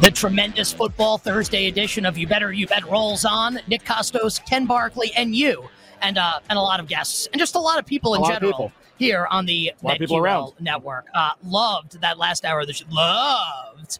The tremendous football Thursday edition of You Better You Bet rolls on. Nick Kostos, Ken Barkley, and you, and uh, and a lot of guests, and just a lot of people in general people. here on the A lot of people around. network. Uh, loved that last hour of the show. Loved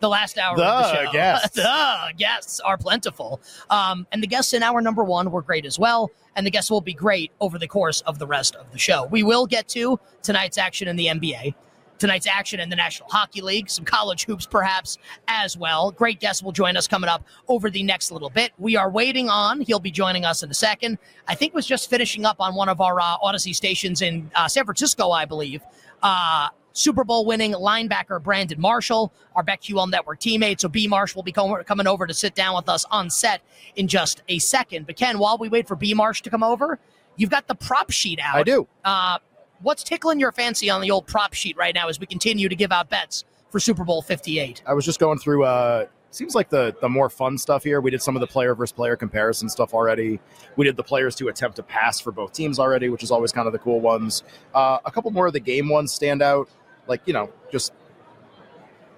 the last hour The of the show. guests. the guests are plentiful, um, and the guests in hour number one were great as well. And the guests will be great over the course of the rest of the show. We will get to tonight's action in the NBA tonight's action in the National Hockey League, some college hoops perhaps as well. Great guest will join us coming up over the next little bit. We are waiting on, he'll be joining us in a second. I think was just finishing up on one of our uh, Audacy stations in uh, San Francisco, I believe. Uh, Super Bowl winning linebacker Brandon Marshall, our BetQL Network teammate. So B Marsh will be com- coming over to sit down with us on set in just a second. But Ken, while we wait for B Marsh to come over, you've got the prop sheet out. I do. Uh, what's tickling your fancy on the old prop sheet right now as we continue to give out bets for Super Bowl 58? I was just going through. Uh, seems like the the more fun stuff here. We did some of the player versus player comparison stuff already. We did the players to attempt to pass for both teams already, which is always kind of the cool ones. Uh, a couple more of the game ones stand out. Like you know, just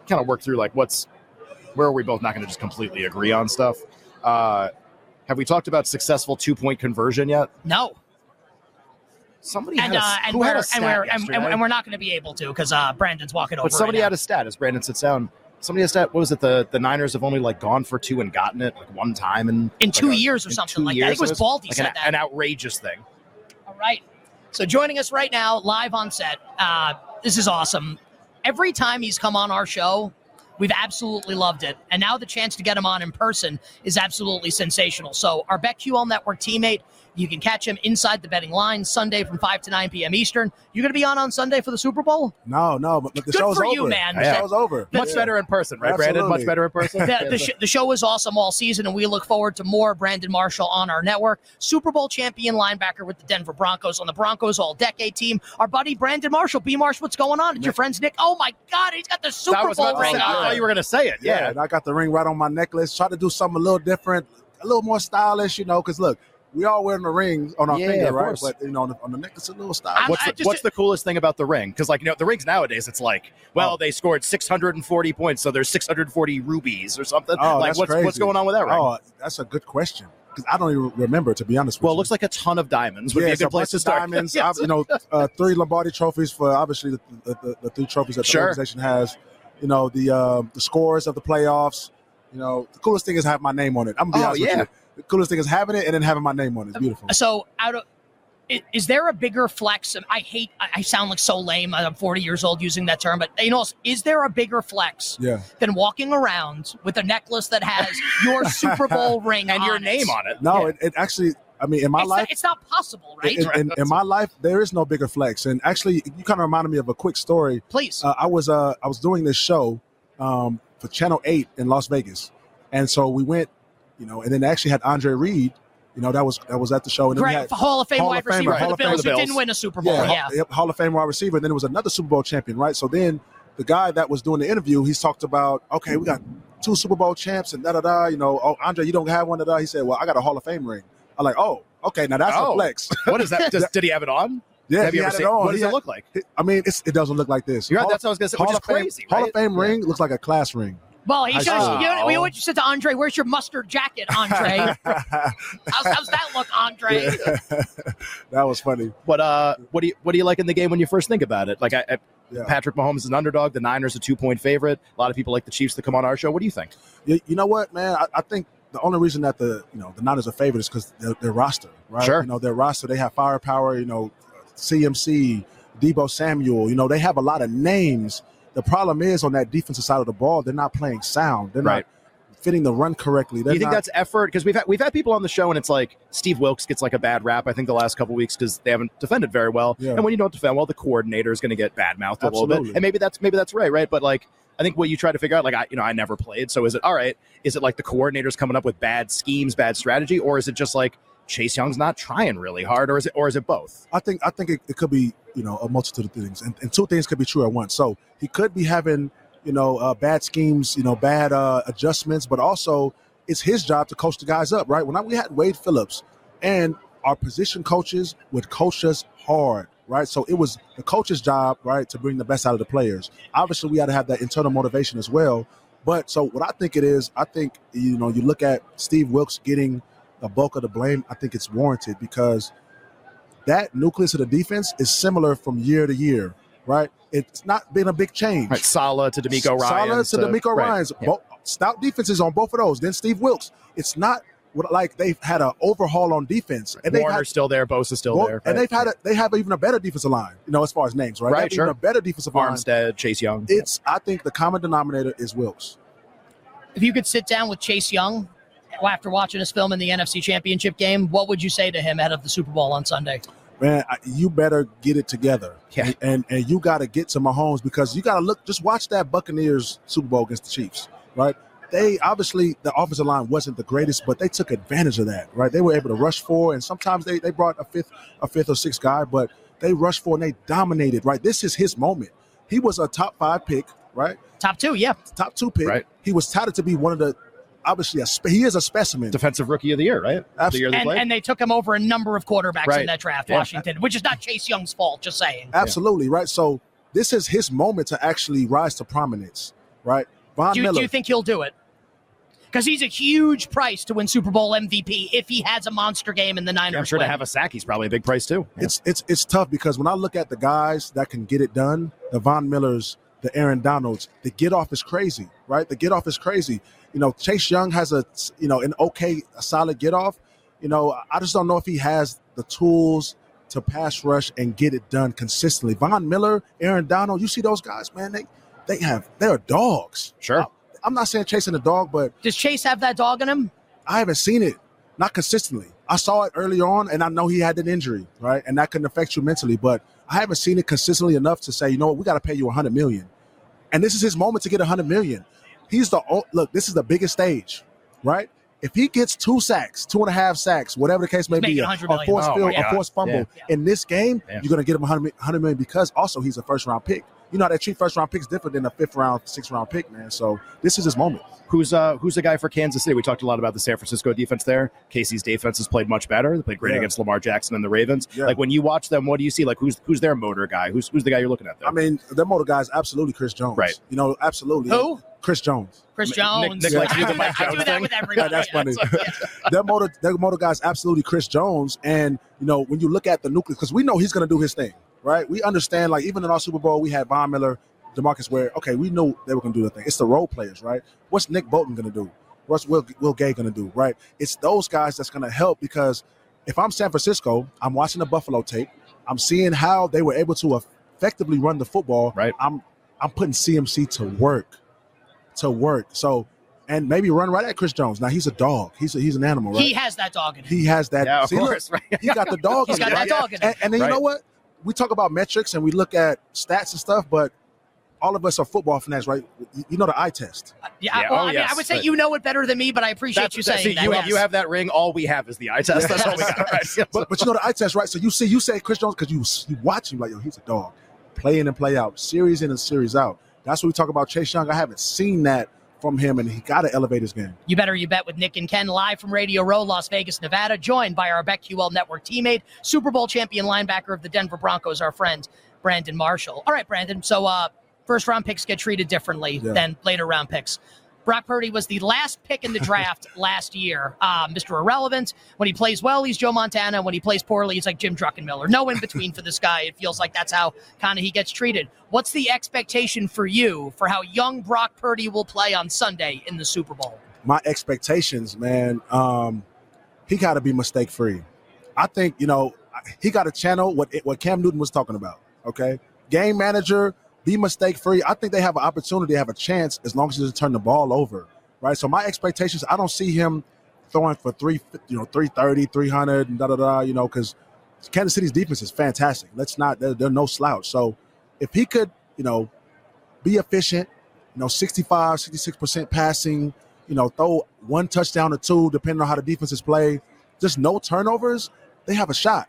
kind of work through like what's where are we both not going to just completely agree on stuff. Uh, have we talked about successful two point conversion yet? No. Somebody And, had a, uh, and, who we're, had a and, stat we're, and, and, and we're not going to be able to because uh, Brandon's walking over. But somebody had a stat as Brandon sits down. Somebody had a stat. What was it? The the Niners have only like gone for two and gotten it like one time in in like two a- years or something like that. I think it was Baldy like said an, that. an outrageous thing. All right. So joining us right now, live on set. Uh, this is awesome. Every time he's come on our show, we've absolutely loved it. And now the chance to get him on in person is absolutely sensational. So our BetQL Network teammate, you can catch him inside the betting line Sunday from 5 to 9 p.m. Eastern. You're going to be on on Sunday for the Super Bowl? No, no, but, but the Good show's for over. you, man. The Yeah. show's over. Much Yeah. better in person, right, Brandon? Much better in person. the, the, sh- the show is awesome all season, and we look forward to more Brandon Marshall on our network. Super Bowl champion linebacker with the Denver Broncos on the Broncos All Decade team. Our buddy Brandon Marshall. B Marsh, what's going on? It's your friends Nick. Oh my God, he's got the Super Bowl ring say, I on. thought you were going to say it. Yeah, Yeah. and I got the ring right on my necklace. Try to do something a little different, a little more stylish, you know, because look, we all wearing the rings on our Yeah, finger, of right? course. But you know, on the, on the necklace, a little I'm- What's I the, just- what's the coolest thing about the ring? Because like you know, the rings nowadays, it's like, well, Oh. they scored 640 points, so there's 640 rubies or something. Oh, like that's what's crazy. what's going on with that ring? Oh, that's a good question because I don't even remember to be honest. With well, it looks like a ton of diamonds. Would yeah, be a it's a good place bunch to start. diamonds. Yes. You know, uh, three Lombardi trophies for obviously the, the, the, the three trophies that the Sure. organization has. You know, the uh, the scores of the playoffs. You know, the coolest thing is have my name on it. I'm gonna be Oh, honest yeah. with you. The coolest thing is having it and then having my name on it. It's beautiful. So out of is there a bigger flex? I hate. I I sound like so lame. I'm 40 years old using that term, but you know, is there a bigger flex Yeah. than walking around with a necklace that has your Super Bowl ring and your on name it? on it. No, Yeah. it, it actually. I mean, in my it's, life, not, it's not possible, right? in, in, in my life, there is no bigger flex. And actually, you kind of reminded me of a quick story. Please. Uh, I was uh, I was doing this show um, for Channel Eight in Las Vegas, and so we went, you know, and then they actually had Andre Reed, You know, that was that was at the show. And then we Great had Hall of Fame Hall wide of Famer, receiver Hall for of the Bills who didn't win a Super Bowl. yeah, Yeah. Hall, Hall of Fame wide receiver. And then it was another Super Bowl champion, right? So then the guy that was doing the interview, he's talked about, okay, we got two Super Bowl champs and da da da. You know, oh Andre, you don't have one da da. He said, well, I got a Hall of Fame ring. I'm like, oh, okay, now that's Oh. a flex. What is that? Does, did he have it on? yeah, have he you ever seen? it on. What does He it had- look like? I mean, it's, it doesn't look like this. You're right, Hall that's what I was gonna say, which is of Fame, crazy, Hall of Fame Yeah. ring looks like a class ring. Well, he I should have. saw. You know, we always said to Andre, "Where's your mustard jacket, Andre? how's, how's that look, Andre?" that was funny. But uh, what do you what do you like in the game when you first think about it? Like, I, I, Yeah. Patrick Mahomes is an underdog. The Niners a two point favorite. A lot of people like the Chiefs to come on our show. What do you think? You, you know what, man? I, I think the only reason that the you know the Niners are favored is because their, their roster, right? Sure. You know their roster, they have firepower. You know, CMC, Deebo Samuel. You know they have a lot of names. The problem is on that defensive side of the ball, they're not playing sound. They're Right. not fitting the run correctly. Do They're you think not- that's effort? Because we've had we've had people on the show, and it's like Steve Wilks gets like a bad rap. I think the last couple weeks because they haven't defended very well. Yeah. And when you don't defend well, the coordinator is going to get bad mouthed a little bit. And maybe that's maybe that's right, right? But like. I think what you try to figure out, like I, you know, I never played, so is it all right? Is it like the coordinators coming up with bad schemes, bad strategy, or is it just like Chase Young's not trying really hard, or is it, or is it both? I think I think it, it could be you know a multitude of things, and, and two things could be true at once. So he could be having you know uh, bad schemes, you know bad uh, adjustments, but also it's his job to coach the guys up, right? When I, we had Wade Phillips, and our position coaches would coach us hard, right? So it was the coach's job, right, to bring the best out of the players. Obviously, we had to have that internal motivation as well. But so what I think it is, I think you know you look at Steve Wilks getting the bulk of the blame. I think it's warranted because that nucleus of the defense is similar from year to year, right? It's not been a big change. Right, Saleh to DeMeco Ryan. Saleh to uh, DeMeco right. Ryan's. Yeah. Bo- stout defenses on both of those. Then Steve Wilks. It's not like they've had an overhaul on defense, and they Warner's had, still there, Bosa's still well, there, and they've had a, they have even a better defensive line. You know, as far as names, right? They Right, have sure. Even a better defensive line. Armstead, Chase Young. It's I think the common denominator is Wilks. if you could sit down with Chase Young after watching his film in the NFC Championship game, what would you say to him ahead of the Super Bowl on Sunday? man, you better get it together. Yeah. And, and and you got to get to Mahomes because you got to look. Just watch that Buccaneers Super Bowl against the Chiefs, right? They obviously the offensive line wasn't the greatest, but they took advantage of that, right? They were able to rush for, and sometimes they they brought a fifth, a fifth or sixth guy, but they rushed for and they dominated, right? This is his moment. He was a top five pick, right? Top two, yeah. Top two pick. Right. He was touted to be one of the, obviously, a spe- he is a specimen. Defensive Rookie of the Year, right? Absolutely. The year they And, and they took him over a number of quarterbacks Right. in that draft, Yeah. Washington, which is not Chase Young's fault, just saying. Absolutely, right? So this is his moment to actually rise to prominence, right? Von Do you, Miller. do you think he'll do it? Because he's a huge price to win Super Bowl MVP if he has a monster game in the Niners. I'm sure to have a sack, he's probably a big price too. it's it's it's tough because when I look at the guys that can get it done, the Von Millers, the Aaron Donalds, the get off is crazy, right? The get off is crazy. You know, Chase Young has a you know an okay, a solid get off. You know, I just don't know if he has the tools to pass rush and get it done consistently. Von Miller, Aaron Donald, you see those guys, man? They they have they're dogs. Sure. I'm not saying chasing the dog, but Does Chase have that dog in him? I haven't seen it, not consistently. I saw it early on, and I know he had an injury, right, and that can affect you mentally. But I haven't seen it consistently enough to say, you know what, we got to pay you a hundred million, and this is his moment to get a hundred million. He's the o- look. This is the biggest stage, right? If he gets two sacks, two and a half sacks, whatever the case may He's be, a, 100 a forced Oh, field, my a God. forced fumble Yeah. in this game, Yeah. you're going to get him a hundred hundred million because also he's a first round pick. You know that they treat first round picks different than a fifth round, sixth round pick, man. So this is his moment. Who's uh who's the guy for Kansas City? We talked a lot about the San Francisco defense there. KC's defense has played much better. They played great Yeah. against Lamar Jackson and the Ravens. Yeah. Like when you watch them, what do you see? Like who's who's their motor guy? Who's who's the guy you're looking at there? I mean, their motor guy is absolutely Chris Jones. Right. You know, absolutely. Who? Chris Jones. Chris Nick- Jones. Nick likes to do do the that, Mike Jones thing. with everybody. Yeah, that's funny. Yeah. their motor, their motor guy is absolutely Chris Jones. And you know, when you look at the nucleus, because we know he's going to do his thing, right? We understand. Like even in our Super Bowl, we had Von Miller, Demarcus Ware. Okay, we knew they were going to do the thing. It's the role players, right? What's Nick Bolton going to do? What's Will, Will Gay going to do? Right? It's those guys that's going to help because if I'm San Francisco, I'm watching the Buffalo tape. I'm seeing how they were able to effectively run the football. Right. I'm I'm putting CMC to work, to work. So. And maybe run right at Chris Jones. Now he's a dog. He's a, he's an animal, right? He has that dog in him. He has that. yeah, of see, look, course, right? he got the dog. He's in got him, that right? dog in him. And, and then you know what? We talk about metrics and we look at stats and stuff, but all of us are football fanatics, right? You know the eye test. Uh, yeah, yeah. Well, oh, I, mean, yes, I would say you know it better than me, but I appreciate you saying see, that. You, yes. you, have that ring. All we have is the eye test. That's all we got. Right? but, but you know the eye test, right? So you see, you say Chris Jones because you you watch him like, yo, he's a dog, play in and play out, series in and series out. That's what we talk about Chase Young. I haven't seen that from him, and he got to elevate his game. You better you bet with Nick and Ken live from Radio Row, Las Vegas, Nevada, joined by our BetQL Network teammate, Super Bowl champion linebacker of the Denver Broncos, our friend Brandon Marshall. All right, Brandon. So uh, first round picks get treated differently yeah. than later round picks. Brock Purdy was the last pick in the draft last year. Uh, Mr. Irrelevant. When he plays well, he's Joe Montana. When he plays poorly, he's like Jim Druckenmiller. No in between for this guy. It feels like that's how kind of he gets treated. What's the expectation for you for how young Brock Purdy will play on Sunday in the Super Bowl? My expectations, man, um, he got to be mistake free. I think, you know, he got to channel what, what Cam Newton was talking about. Okay. Game manager, be mistake free. I think they have an opportunity, have a chance as long as he doesn't turn the ball over, right? So my expectations, I don't see him throwing for three, you know, 330, 300, and da da da, you know, because Kansas City's defense is fantastic. Let's not, they're, they're no slouch. So if he could, you know, be efficient, you know, 65, 66% passing, you know, throw one touchdown or two, depending on how the defense is played, just no turnovers, they have a shot.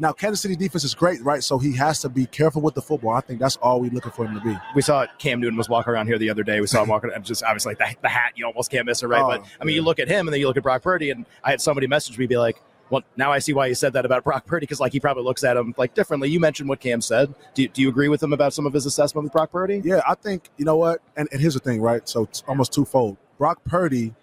Now, Kansas City defense is great, right? So he has to be careful with the football. I think that's all we're looking for him to be. We saw Cam Newton was walking around here the other day. We saw him walking, and just obviously like the, the, hat, you almost can't miss it, right? Oh, but I mean, yeah. you oh, look at him, and then you look at Brock Purdy, and I had somebody message me, be like, well, now I see why you said that about Brock Purdy because like he probably looks at him like differently. You mentioned what Cam said. Do, do you agree with him about some of his assessment with Brock Purdy? Yeah, I think you know what. And, and here's the thing, right? So it's almost twofold. Brock Purdy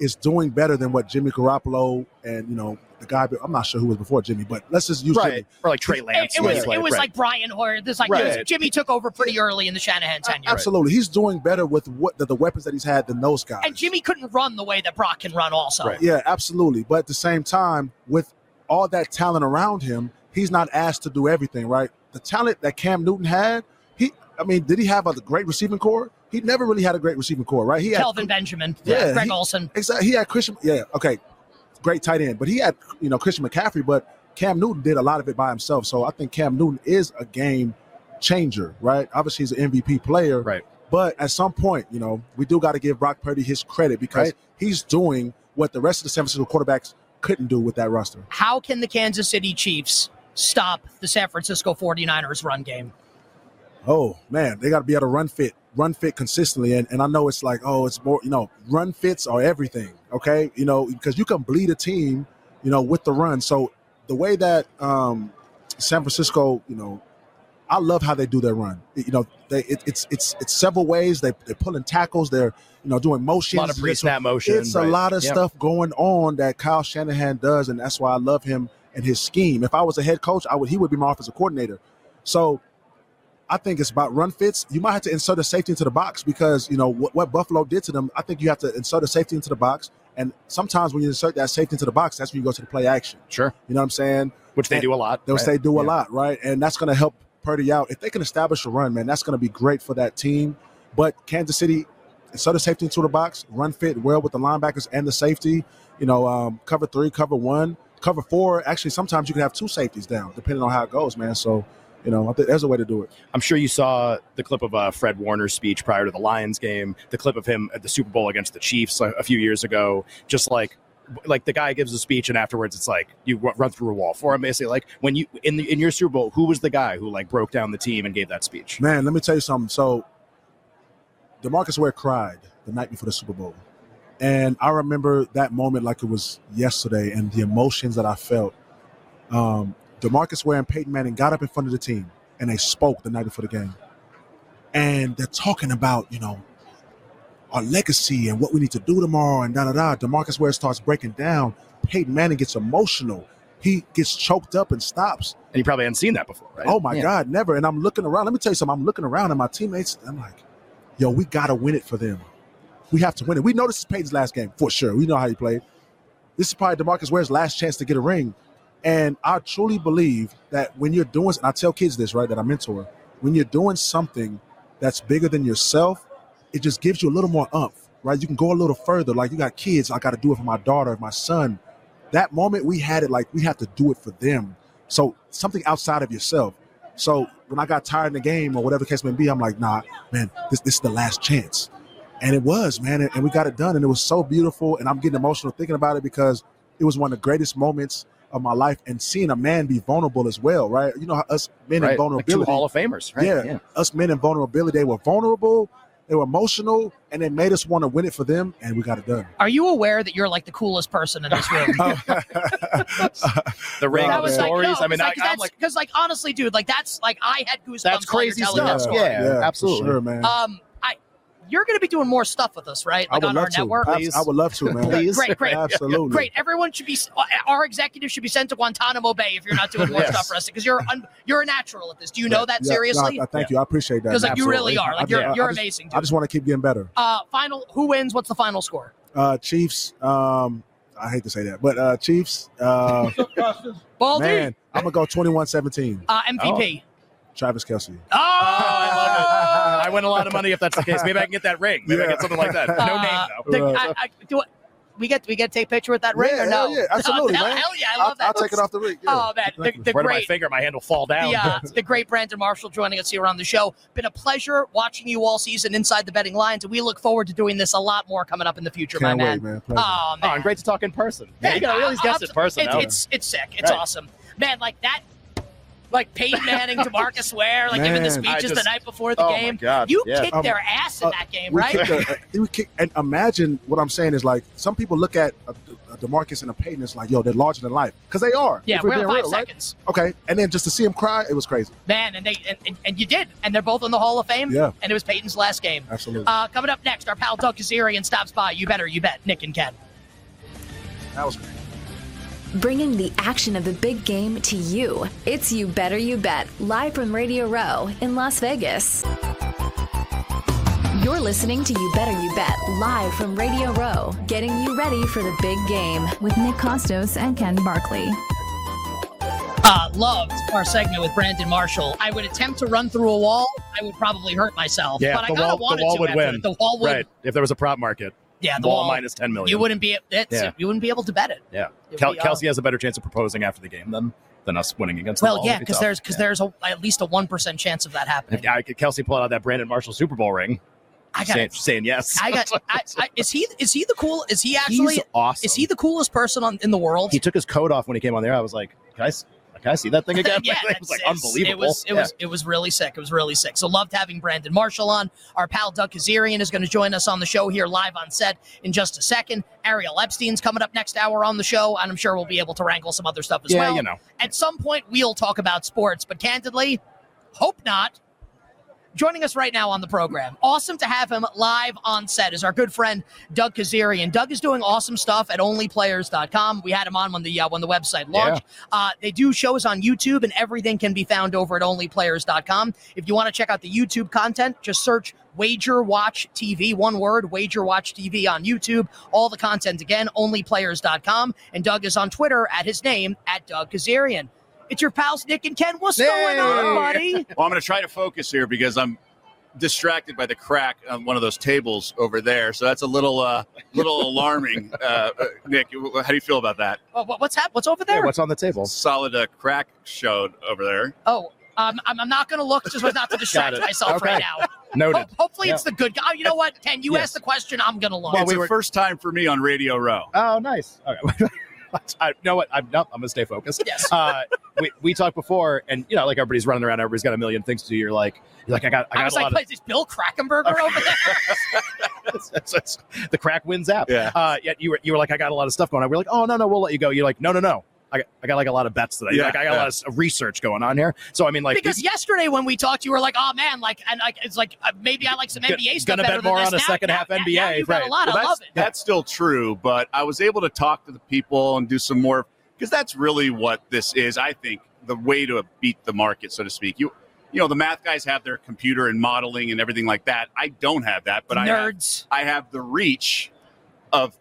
is doing better than what Jimmy Garoppolo and you know the guy. I'm not sure who was before Jimmy, but let's just use right. Jimmy. or like Trey Lance. It, it was, it was right. like Brian Hoyer. This like right. was, Jimmy took over pretty early in the Shanahan tenure. Absolutely, he's doing better with what the, the, weapons that he's had than those guys. And Jimmy couldn't run the way that Brock can run, also. Yeah, absolutely. But at the same time, with all that talent around him, he's not asked to do everything. Right, the talent that Cam Newton had, he. I mean, did he have a great receiving corps? He never really had a great receiving corps, right? He had Kelvin Benjamin, yeah, Greg he, Olsen. Exactly. He had Christian. Yeah, okay great tight end. But he had, you know, Christian McCaffrey, but Cam Newton did a lot of it by himself. So I think Cam Newton is a game changer, right? Obviously, he's an MVP player. Right. But at some point, you know, we do got to give Brock Purdy his credit because right. he's doing what the rest of the San Francisco quarterbacks couldn't do with that roster. How can the Kansas City Chiefs stop the San Francisco 49ers run game? Oh, man, they got to be able to run fit run fit consistently. And, and I know it's like, oh, it's more, you know, run fits are everything. Okay. You know, because you can bleed a team, you know, with the run. So the way that um, San Francisco, you know, I love how they do their run. You know, they it, it's it's it's several ways. They they're pulling tackles. They're you know doing motions. A lot of pre-snap motion. It's right. a lot of yep. stuff going on that Kyle Shanahan does, and that's why I love him and his scheme. If I was a head coach, I would he would be my offensive coordinator. So I think it's about run fits. You might have to insert a safety into the box because you know what, what, Buffalo did to them. I think you have to insert a safety into the box, and sometimes when you insert that safety into the box, that's when you go to the play action. Sure, you know what I'm saying? Which they and, do a lot. Which right? they do yeah. a lot, right? And that's going to help Purdy out if they can establish a run. Man, that's going to be great for that team. But Kansas City, insert a safety into the box, run fit well with the linebackers and the safety. You know, um, cover three, cover one, cover four. Actually, sometimes you can have two safeties down, depending on how it goes, man. So you know, I think there's a way to do it. I'm sure you saw the clip of uh, Fred Warner's speech prior to the Lions game, the clip of him at the Super Bowl against the Chiefs a, a few years ago, just like like the guy gives a speech and afterwards it's like you run through a wall for him basically. Like when you in the in your super bowl who was the guy who like broke down the team and gave that speech? Man let me tell you something. So demarcus ware cried the night before the super bowl. And i remember that moment like it was yesterday and the emotions that i felt. Um, Demarcus Ware and Peyton Manning got up in front of the team and they spoke the night before the game. And they're talking about, you know, our legacy and what we need to do tomorrow and da da da. Demarcus Ware starts breaking down. Peyton Manning gets emotional. He gets choked up and stops. And you probably hadn't seen that before, right? Oh my yeah. God, never. And I'm looking around. Let me tell you something. I'm looking around and my teammates. I'm like, yo, we gotta win it for them. We have to win it. We know this is Peyton's last game for sure. We know how he played. This is probably Demarcus Ware's last chance to get a ring. And I truly believe that when you're doing, and I tell kids this, right, that I mentor, when you're doing something that's bigger than yourself, it just gives you a little more umph, right? You can go a little further. Like you got kids, I got to do it for my daughter, my son. That moment we had it like we have to do it for them. So something outside of yourself. So when I got tired in the game or whatever the case may be, I'm like, nah, man, this this is the last chance. And it was, man, and, and we got it done, and it was so beautiful. And I'm getting emotional thinking about it because it was one of the greatest moments of my life, and seeing a man be vulnerable as well, right? You know, us men in Right. Like two vulnerability, Hall of Famers, right? yeah, us men in vulnerability, they were vulnerable, they were emotional, and they made us want to win it for them, and we got it done. Are you aware that you're like the coolest person in this room? The ring, That the was like, stories. no, I mean, it's like, I, I'm that's like, because, like, honestly, dude, like that's like I had goosebumps. That's crazy telling that stuff. story. Yeah, absolutely. sure, man. Um, I, you're going to be doing more stuff with us, right? I would on love our to. network. Abs- I would love to, man. Please. Great, great. Absolutely. Great. Everyone should be. Our executives should be sent to Guantanamo Bay if you're not doing more Yes. stuff for us because you're un, you're a natural at this. Do you know that Yeah, no, seriously? I- thank you. I appreciate that. Because like you really are. Like I- you're yeah, you're I just- amazing. I just want to keep getting better. Uh, final. Who wins? What's the final score? Uh, Chiefs. Um, I hate to say that, but uh, Chiefs. Uh, Baldy. man, I'm gonna go 21-17. Uh, MVP. Travis Kelce. Oh, Oh, I love it. I win a lot of money if that's the case. Maybe I can get that ring. Maybe I Yeah. get something like that. No Uh, name though. the- I, I, do it. We get we get to take a picture with that ring yeah, or no? yeah, absolutely, hell, man. hell yeah, I I'll, love that. I'll take it off the ring. Yeah. Oh man, the, the Where did my finger, my hand will fall down. the, uh, the great Brandon Marshall joining us here on the show. Been a pleasure watching you all season inside the betting lines, and we look forward to doing this a lot more coming up in the future, Can't my wait, man. man. Oh Oh, man, and great to talk in person. Yeah, you got I- all these guests I'm- in person. It's, it's it's sick. It's Right. awesome, man. Like that. Like Peyton Manning DeMarcus Ware, like giving the speeches I the night before the oh my game. God, You yeah. kicked Um, their ass in uh, that game, we right? kicked a, uh, we kicked, and imagine what I'm saying is like some people look at a, a Demarcus and a Peyton. It's like, yo, they're larger than life because they are. yeah, we're being at five real, right? seconds, Okay, and then just to see him cry, it was crazy. man, and they and, and, and you did, and they're both in the Hall of Fame. Yeah. and it was Peyton's last game. Absolutely. Uh, coming up next, our pal Doug Kezirian stops by. You better, you bet, Nick and Ken. that was great. Bringing the action of the big game to you. It's You Better You Bet, live from Radio Row in Las Vegas. You're listening to You Better You Bet, live from Radio Row, getting you ready for the big game with Nick Kostos and Ken Barkley. uh, loved our segment with Brandon Marshall. I would attempt to run through a wall. I would probably hurt myself. Yeah, but I the kind wall, of wanted the wall to would win. it. The wall would. Right. If there was a prop market, Yeah, the wall wall. minus 10 million. You wouldn't be. It's, Yeah. You wouldn't be able to bet it. Yeah. Kel- be, uh, Kelce has a better chance of proposing after the game than, than us winning against the Well, yeah, because there's because Yeah. there's a, at least a one percent chance of that happening. If I could Kelce pull out that Brandon Marshall Super Bowl ring, I got. saying, saying yes. I got. I, I, is he? Is he the cool? Is he actually? He's awesome. Is he the coolest person on in the world? He took his coat off when he came on there. I was like, can I, can I see that thing again? yeah, it was like unbelievable. It was it Yeah. was it was really sick. It was really sick. So loved having Brandon Marshall on. Our pal Doug Kezirian is going to join us on the show here live on set in just a second. Ariel Epstein's coming up next hour on the show, and I'm sure we'll be able to wrangle some other stuff as Yeah, well. you know. At some point, we'll talk about sports, but candidly, hope not. Joining us right now on the program. Awesome to have him live on set is our good friend Doug Kezirian. Doug is doing awesome stuff at onlyplayers.com. We had him on when the uh, when the website launched. Uh, they do shows on YouTube and everything can be found over at onlyplayers.com. If you want to check out the YouTube content, just search Wager Watch TV, one word, Wager Watch TV on YouTube. All the content again, onlyplayers.com. And Doug is on Twitter at his name, at Doug Kezirian. It's your pals Nick and Ken. What's going on, buddy? Well, I'm going to try to focus here because I'm distracted by the crack on one of those tables over there. So that's a little, uh, little alarming. Uh, uh, Nick, how do you feel about that? Oh, what's hap- What's over Hey, there? what's on the table? Solid uh, crack showed over there. oh, um, I'm, I'm not going to look just so as not to distract myself Okay. right now. Noted. Ho- hopefully, it's the good guy. Oh, you know what, Ken? You Yes. asked the question. I'm going to look. Well, it's we the were- first time for me on Radio Row. Oh, nice. Okay. I, you know what? I'm no, I'm gonna stay focused. Yes. Uh, we, we talked before, and you know, like everybody's running around, everybody's got a million things to do. You're like, you're like, I got, I I got was a like, lot wait, is Bill Krackomberger over there? of. It's- it's- the crack wins app. Yeah. Uh, yet you were, you were like, I got a lot of stuff going on. We're like, oh no, no, we'll let you go. You're like, no, no, no. I got, I got like a lot of bets today. Yeah, like, I got a lot of research going on here. So I mean, like, because yesterday when we talked, you were like, "Oh man, like, and like, it's like uh, maybe I like some Gonna- NBA stuff gonna bet more on a Now- second now- half now- NBA, Now you've got a right. lot. Well, I that's, love it. that's still true, but I was able to talk to the people and do some more because that's really what this is. I think the way to beat the market, so to speak. You, you know, the math guys have their computer and modeling and everything like that. I don't have that, but I have, Nerds. I have the reach of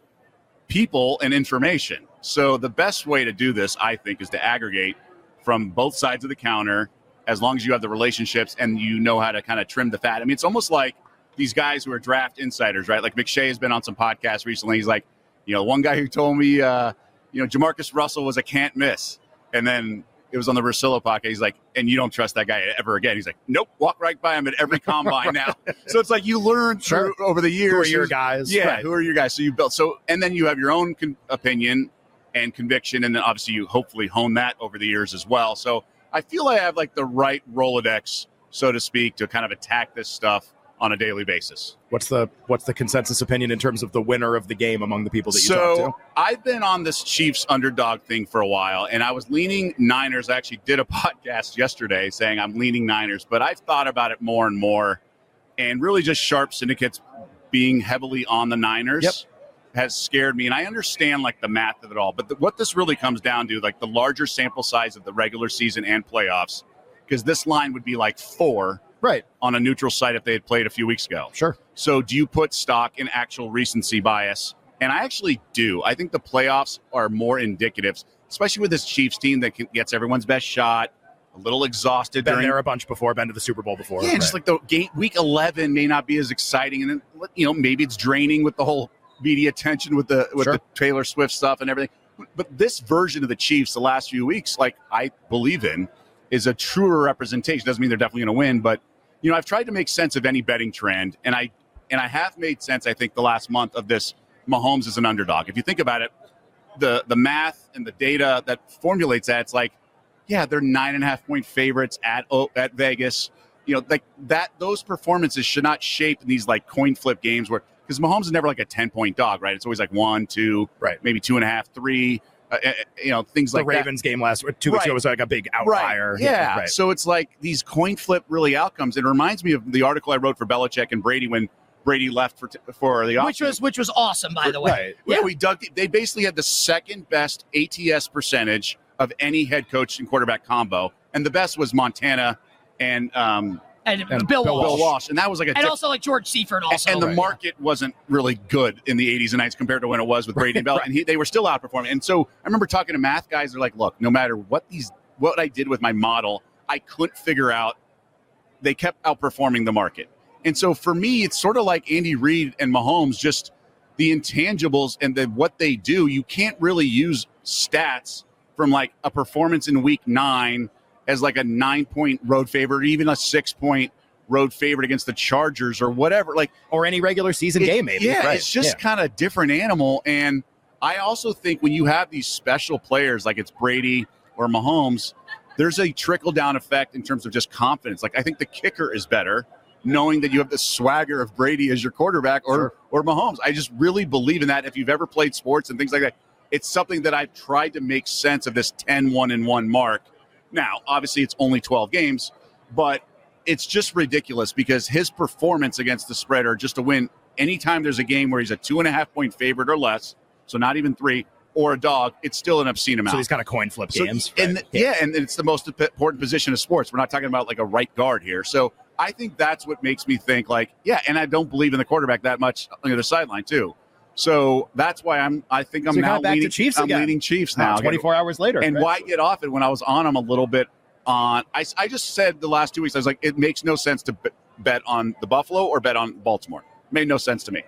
people and information. So the best way to do this, I think, is to aggregate from both sides of the counter. As long as you have the relationships and you know how to kind of trim the fat. I mean, it's almost like these guys who are draft insiders, right? Like McShay has been on some podcasts recently. He's like, you know, one guy who told me, uh, you know, Jamarcus Russell was a can't miss, and then it was on the Russillo podcast. He's like, and you don't trust that guy ever again. He's like, nope, walk right by him at every combine now. So it's like you learn Sure. through, over the years. Who are your guys? Yeah, Right. who are your guys? So you built so, and then you have your own con- opinion and conviction, and then obviously you hopefully hone that over the years as well. So I feel I have like the right Rolodex, so to speak, to kind of attack this stuff on a daily basis. What's the what's the consensus opinion in terms of the winner of the game among the people that you so talk to? I've been on this Chiefs underdog thing for a while, and I was leaning Niners. I actually did a podcast yesterday saying I'm leaning Niners, but I've thought about it more and more, and really just sharp syndicates being heavily on the Niners. Yep. Has scared me, and I understand like the math of it all. But the, what this really comes down to, like the larger sample size of the regular season and playoffs, because this line would be like four Right. on a neutral site if they had played a few weeks ago. Sure. So, do you put stock in actual recency bias? And I actually do. I think the playoffs are more indicative, especially with this Chiefs team that can, gets everyone's best shot, a little exhausted Been during. there a bunch before. Been to the Super Bowl before. yeah, just like the game, week eleven may not be as exciting, and then you know maybe it's draining with the whole media attention with the with Sure. the Taylor Swift stuff and everything. But this version of the Chiefs, the last few weeks, like I believe in, is a truer representation. Doesn't mean they're definitely going to win, but you know I've tried to make sense of any betting trend, and I and I have made sense. I think the last month of this Mahomes is an underdog. If you think about it, the the math and the data that formulates that, it's like, yeah, they're nine and a half point favorites at oh, at Vegas. You know, like that. Those performances should not shape these like coin flip games where because Mahomes is never like a ten point dog, right? It's always like one, two, Right. maybe two and a half, three. Uh, uh, you know, things the like that. Ravens game last two weeks Right. ago was like a big outlier. Right. Yeah. Right. So it's like these coin flip really outcomes. It reminds me of the article I wrote for Belichick and Brady when Brady left for for the which was which was awesome, by the way. Right. yeah, we dug. They basically had the second best ATS percentage of any head coach and quarterback combo, and the best was Montana and um, And, And Bill, Bill Walsh. Walsh, and that was like a and diff- also like George Seifert. Also, and the Right. market wasn't really good in the 80s and 90s compared to when it was with Brady and Bell, and he, they were still outperforming. And so I remember talking to math guys. They're like, "Look, no matter what these, what I did with my model, I couldn't figure out. They kept outperforming the market. And so for me, it's sort of like Andy Reid and Mahomes, just the intangibles and the what they do. You can't really use stats from like a performance in Week Nine as like a nine point road favorite, or even a six point road favorite against the Chargers or whatever. Like Or any regular season it- game, maybe. Yeah, Right. it's just Yeah. kind of a different animal. And I also think when you have these special players like it's Brady or Mahomes, there's a trickle down effect in terms of just confidence. Like I think the kicker is better knowing that you have the swagger of Brady as your quarterback or Sure. or Mahomes. I just really believe in that. If you've ever played sports and things like that, it's something that I've tried to make sense of this 10 1 and 1 mark. Now, obviously it's only 12 games, but it's just ridiculous because his performance against the spread or just to win anytime there's a game where he's a two and a half point favorite or less, so not even three, or a dog, it's still an obscene amount. So these kind of coin flip So- games. and Right. yeah. and it's the most important position of sports. We're not talking about like a right guard here. So I think that's what makes me think like, yeah, and I don't believe in the quarterback that much on the other sideline too. So that's why I'm. I think I'm So now kinda back to leaning Chiefs I'm again. leaning Chiefs Wow, now. 24 hours later. And right. why get off it when I was on them a little bit on? I, I just said the last two weeks, I was like, it makes no sense to bet on the Buffalo or bet on Baltimore. Made no sense to me.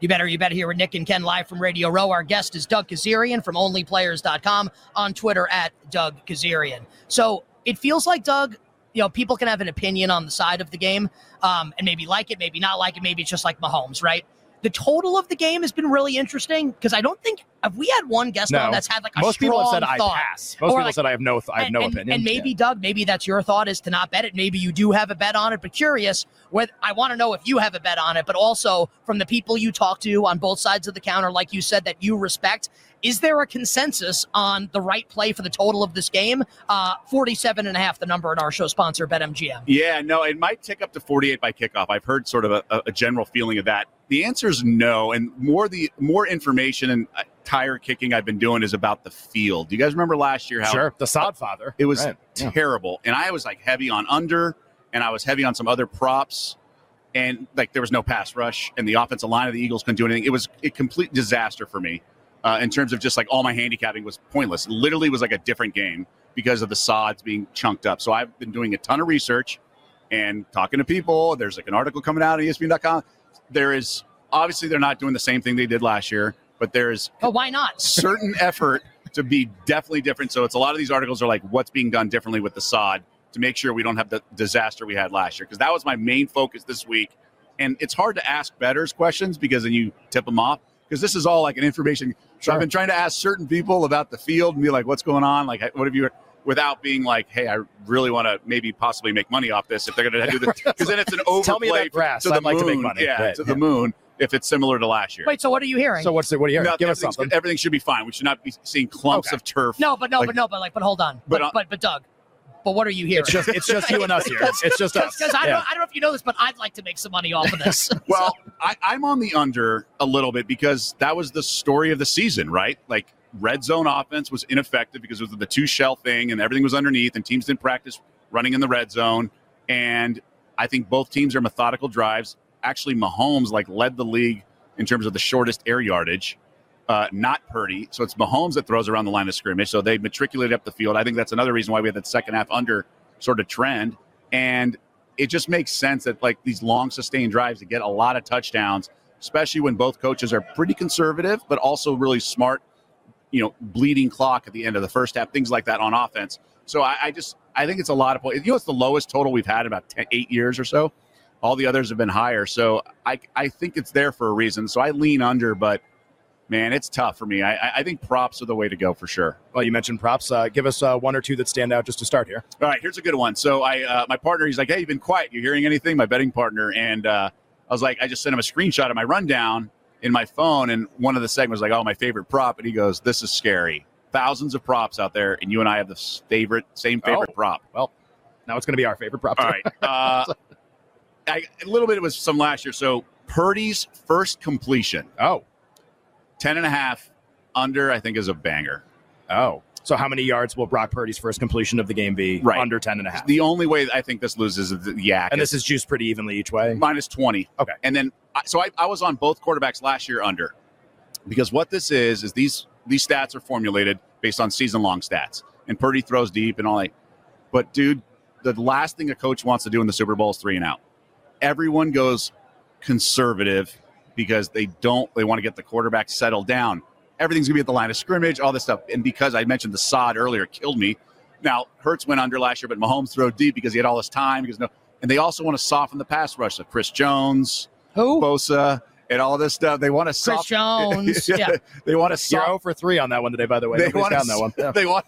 You better, you better hear with Nick and Ken live from Radio Row. Our guest is Doug Kezirian from OnlyPlayers.com on Twitter at Doug Kezirian. So it feels like Doug, you know, people can have an opinion on the side of the game, um, and maybe like it, maybe not like it, maybe it's just like Mahomes, right? The total of the game has been really interesting because I don't think have we had one guest No. on that's had like a Most strong people have said I thought. pass. Most Or people like- said I have no, I have no and- opinion. And maybe Yeah. Doug, maybe that's your thought is to not bet it. Maybe you do have a bet on it, but curious. Whether I want to know if you have a bet on it, but also from the people you talk to on both sides of the counter, like you said, that you respect. Is there a consensus on the right play for the total of this game? Uh, 47 and a half, the number in our show sponsor, BetMGM. Yeah, no, it might tick up to 48 by kickoff. I've heard sort of a, a general feeling of that. The answer is no, and more the more information and uh, tire kicking I've been doing is about the field. Do you guys remember last year how Sure. The sod father. it was Right. Yeah. terrible, and I was like heavy on under, and I was heavy on some other props, and like there was no pass rush, and the offensive line of the Eagles couldn't do anything. It was a complete disaster for me uh, in terms of just like all my handicapping was pointless. It literally was like a different game because of the sods being chunked up. So I've been doing a ton of research and talking to people. There's like an article coming out on E ESPN.com. There is obviously they're not doing the same thing they did last year, but there is Oh, why not? certain effort to be definitely different. So it's a lot of these articles are like what's being done differently with the sod to make sure we don't have the disaster we had last year because that was my main focus this week. And it's hard to ask bettors questions because then you tip them off because this is all like an information. So Sure. I've been trying to ask certain people about the field and be like, what's going on? Like, what have you? Without being like, hey, I really want to maybe possibly make money off this if they're going to do this because then it's an overplay Tell me about grass. to the I'd moon. like to make money. Yeah, Right, to yeah. the moon if it's similar to last year. Wait, so what are you hearing? So what's the, what are you hearing? No, Give us something. Everything should be fine. We should not be seeing clumps Okay. of turf. no, but no, like- but no, but like, but hold on. But, But uh, but, but, Doug, but what are you hearing? It's just it's just you and us here. It's just us. because I, Yeah. don't, I don't know if you know this, but I'd like to make some money off of this. Well, I, I'm on the under a little bit because that was the story of the season, right? Like red zone offense was ineffective because it was the two shell thing and everything was underneath and teams didn't practice running in the red zone. And I think both teams are methodical drives. Actually, Mahomes like led the league in terms of the shortest air yardage. Uh, not Purdy. So it's Mahomes that throws around the line of scrimmage. So they matriculated up the field. I think that's another reason why we had that second half under sort of trend. And it just makes sense that like these long sustained drives to get a lot of touchdowns, especially when both coaches are pretty conservative, but also really smart, you know, bleeding clock at the end of the first half, things like that on offense. So I, I just I think it's a lot of points. You know, it's the lowest total we've had in about 10, eight years or so. All the others have been higher. So I I think it's there for a reason. So I lean under, but man, it's tough for me. I, I- think props are the way to go for sure. Well, you mentioned props. Uh, give us uh, one or two that stand out just to start here. All right, here's a good one. So I, uh, my partner, he's like, "Hey, you've been quiet. You hearing anything?" My betting partner, and uh, I was like, I just sent him a screenshot of my rundown in my phone, and one of the segments was like, "Oh, my favorite prop," and he goes, "This is scary. Thousands of props out there, and you and I have the favorite, same favorite Oh. prop." Well, now it's going to be our favorite prop. All right, uh, I, a little bit. It was some last year. So Purdy's first completion, Oh. 10 and a half under, I think, is a banger. Oh. So how many yards will Brock Purdy's first completion of the game be? Right. Under 10 and a half. The only way I think this loses is the YAC. and this is juiced pretty evenly each way. minus 20. Okay. And then, so I, I was on both quarterbacks last year under because what this is, is these, these stats are formulated based on season long stats. And Purdy throws deep and all that. But, dude, the last thing a coach wants to do in the Super Bowl is three and out. Everyone goes conservative because they don't, they want to get the quarterback settled down. Everything's going to be at the line of scrimmage, all this stuff. And because I mentioned the sod earlier, killed me. Now, Hurts went under last year, but Mahomes threw deep because he had all this time. Because no, and they also want to soften the pass rush. So Chris Jones, Who? Bosa, and all this stuff. They want to soften. Chris soften. Jones. yeah. They want to You're 0 for 3 on that one today, by the way. They Nobody's want down that one. Yeah. They want.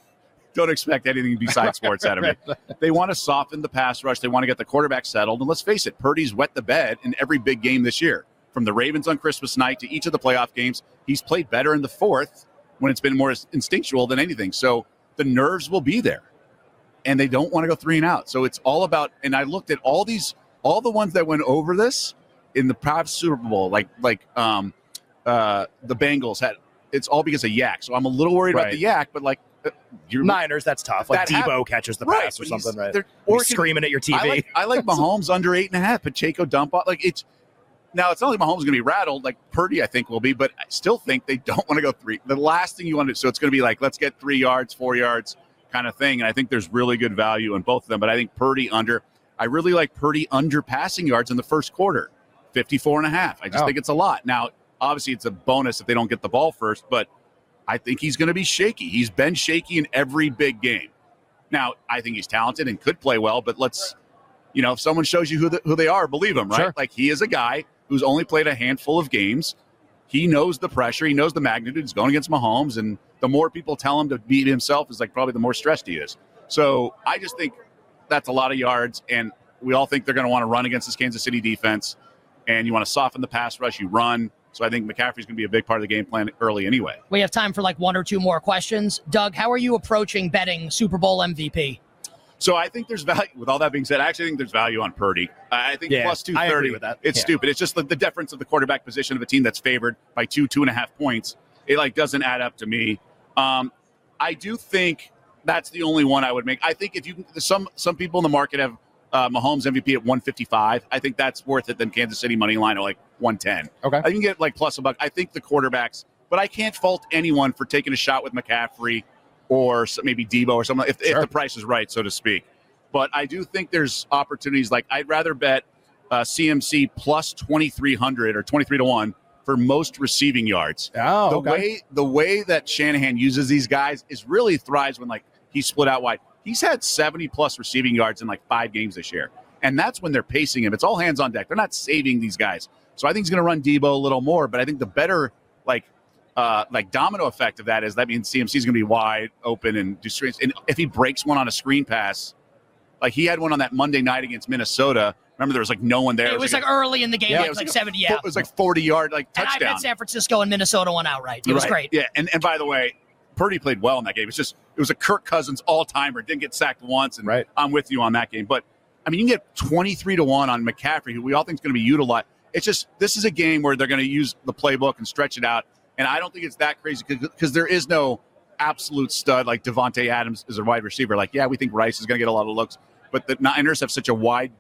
Don't expect anything besides sports out of me. They want to soften the pass rush. They want to get the quarterback settled. And let's face it, Purdy's wet the bed in every big game this year. From the Ravens on Christmas night to each of the playoff games, he's played better in the fourth when it's been more instinctual than anything. So the nerves will be there, and they don't want to go three and out. So it's all about. And I looked at all these, all the ones that went over this in the past Super Bowl, like like um, uh, the Bengals had. It's all because of YAC. So I'm a little worried about the YAC, but like uh, you're Niners, that's tough. Like That Deebo hap- catches the right, pass or something, right? Or screaming at your TV. I like, I like Mahomes under eight and a half. Pacheco dump off. Like it's now it's not like Mahomes is going to be rattled like Purdy I think will be, but I still think they don't want to go three. The last thing you want to do, so it's going to be like let's get three yards, four yards kind of thing. And I think there's really good value in both of them. But I think Purdy under. I really like Purdy under passing yards in the first quarter, 54 and a half. I just Oh. think it's a lot. Now, obviously, it's a bonus if they don't get the ball first, but I think he's going to be shaky. He's been shaky in every big game. Now, I think he's talented and could play well, but let's, you know, if someone shows you who, the, who they are, believe him, right? Sure. Like he is a guy who's only played a handful of games. He knows the pressure. He knows the magnitude. He's going against Mahomes, and the more people tell him to beat himself, is like probably the more stressed he is. So I just think that's a lot of yards, and we all think they're going to want to run against this Kansas City defense, and you want to soften the pass rush. You run. So I think McCaffrey's going to be a big part of the game plan early anyway. We have time for like one or two more questions. Doug, how are you approaching betting Super Bowl MVP? So I think there's value. With all that being said, I actually think there's value on Purdy. I think Yeah, plus two thirty. with that. It's Yeah. stupid. It's just the, the difference of the quarterback position of a team that's favored by two, two and a half points. It like doesn't add up to me. Um, I do think that's the only one I would make. I think if you some some people in the market have uh, Mahomes MVP at 155. I think that's worth it than Kansas City money line at like 110. Okay. I can get like plus a buck. I think the quarterbacks, but I can't fault anyone for taking a shot with McCaffrey or maybe Deebo or something if, if the price is right, so to speak. But I do think there's opportunities. Like I'd rather bet uh, CMC plus 2300 or 23 to one for most receiving yards. Oh, the okay. way the way that Shanahan uses these guys is really thrives when like he's split out wide. He's had 70 plus receiving yards in like five games this year. And that's when they're pacing him. It's all hands on deck. They're not saving these guys. So I think he's going to run Deebo a little more, but I think the better like uh, like domino effect of that is that means CMC is going to be wide open and do screens. And if he breaks one on a screen pass, like he had one on that Monday night against Minnesota. Remember, there was like no one there. It was like early in the game, Yeah, like, it was like like 70, yeah. It was like 40 yard like And I touchdown. bet San Francisco and Minnesota won outright. It was Right. great. Yeah, and, and by the way, Purdy played well in that game. It's just it was a Kirk Cousins all timer. Didn't get sacked once, and Right. I'm with you on that game. But I mean, you can get 23 to one on McCaffrey, who we all think is going to be utilized. It's just this is a game where they're going to use the playbook and stretch it out, and I don't think it's that crazy because there is no absolute stud like Davante Adams is a wide receiver. Like, yeah, we think Rice is going to get a lot of looks, but the Niners have such a wide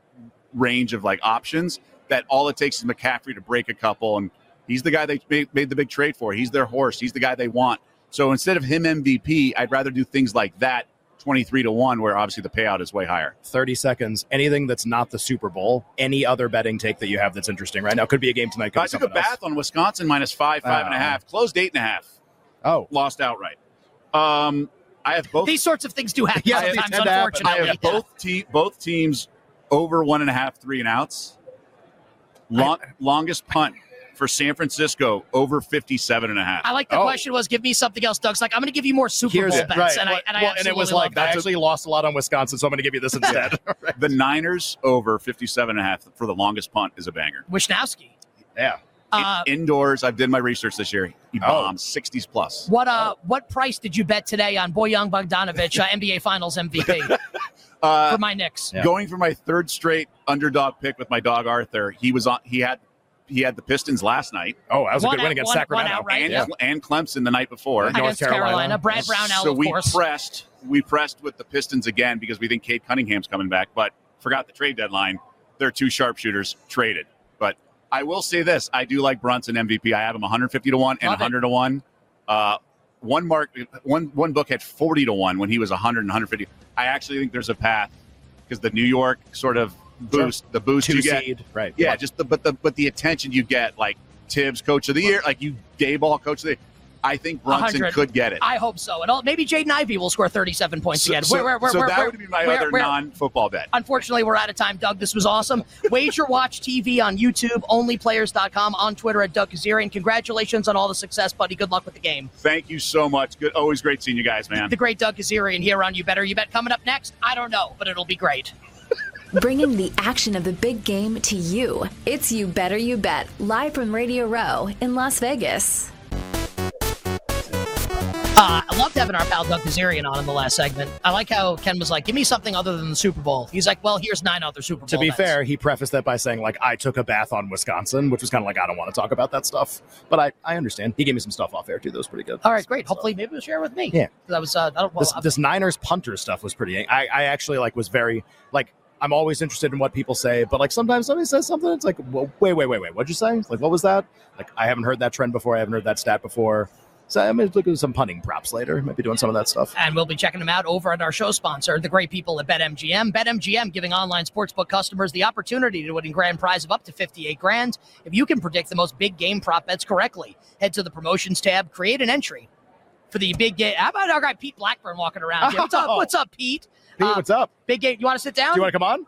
range of like options that all it takes is McCaffrey to break a couple, and he's the guy they made, made the big trade for. He's their horse. He's the guy they want. So instead of him MVP, I'd rather do things like that, twenty-three to one, where obviously the payout is way higher. 30 seconds. Anything that's not the Super Bowl, any other betting take that you have that's interesting right now. Could be a game tonight. Could I be took a something else. bath on Wisconsin minus five, five and a half, closed eight and a half, Oh, lost outright. Um, I have both. These sorts of things do happen Yeah, they sometimes, tend to happen. I unfortunately. have both te- both teams over one and a half, three and outs. Long, longest punt for San Francisco over 57 and a half. I like the Oh. question was give me something else, Doug's like, I'm going to give you more Super here's Bowl it. bets. Right. And, I, and, I well, and it was like love I actually lost a lot on Wisconsin, so I'm going to give you this instead. The Niners over 57 and a half for the longest punt is a banger. Wishnowsky. yeah. Uh, In- indoors, I've did my research this year. He Oh. bombed 60s plus. what uh, what price did you bet today on Bojan Bogdanovic, uh, NBA Finals MVP Uh, for my Knicks? Yeah. Going for my third straight underdog pick with my dog Arthur. He was on. He had he had the Pistons last night Oh, that was a One good win against one- one Sacramento. outright. and Yeah. and Clemson the night before. North Against Carolina. Carolina. Brad Brownell, so of we course. pressed we pressed with the Pistons again because we think Cade Cunningham's coming back, but forgot the trade deadline. Their two sharpshooters traded. But I will say this: I do like Brunson MVP. I have him 150 to one and Love it. 100 to one. Uh, one mark, one one book had 40 to one when he was 100 and 150. I actually think there's a path because the New York sort of boost, the boost Two you get. Right. yeah, just the but the but the attention you get, like Thibs, coach of the year, like you day ball coach of the year. I think Brunson 100. could get it. I hope so. And all, maybe Jaden Ivey will score 37 points So, again. so- We're- we're- so we're- that would be my other non-football bet. Unfortunately, we're out of time, Doug. This was awesome. Wager Watch TV on YouTube, onlyplayers.com, on Twitter at Doug Kezirian. Congratulations on all the success, buddy. Good luck with the game. Thank you so much. Good, always great seeing you guys, man. The great Doug Kezirian here on You Better You Bet. Coming up next, I don't know, but it'll be great. Bringing the action of the big game to you. It's You Better You Bet, live from Radio Row in Las Vegas. Uh, I loved having our pal Doug Kezirian on in the last segment. I like how Ken was like, give me something other than the Super Bowl. He's like, well, here's nine other Super Bowl To be bets. fair, he prefaced that by saying, like, I took a bath on Wisconsin, which was kind of like, I don't want to talk about that stuff. But I, I understand. He gave me some stuff off air, too. That was pretty good. All right, great. Hopefully, maybe he'll share with me. Yeah. 'Cause I was, uh, I don't, well, this, this Niners punter stuff was pretty. I, I actually like was very like I'm always interested in what people say, but like sometimes somebody says something, it's like, well, wait, wait, wait, wait, what'd you say? Like, what was that? Like, I haven't heard that trend before. I haven't heard that stat before. So I'm gonna look at some punting props later. Might be doing some of that stuff. And we'll be checking them out over at our show sponsor, the great people at BetMGM. BetMGM giving online sportsbook customers the opportunity to win a grand prize of up to 58 grand if you can predict the most big game prop bets correctly. Head to the promotions tab, create an entry for the big game. How about our guy Pete Blackburn walking around here? What's up? Oh. What's up, Pete? Pete, Uh, what's up? Big game. You want to sit down? Do you want to come on? You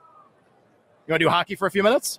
want to do hockey for a few minutes?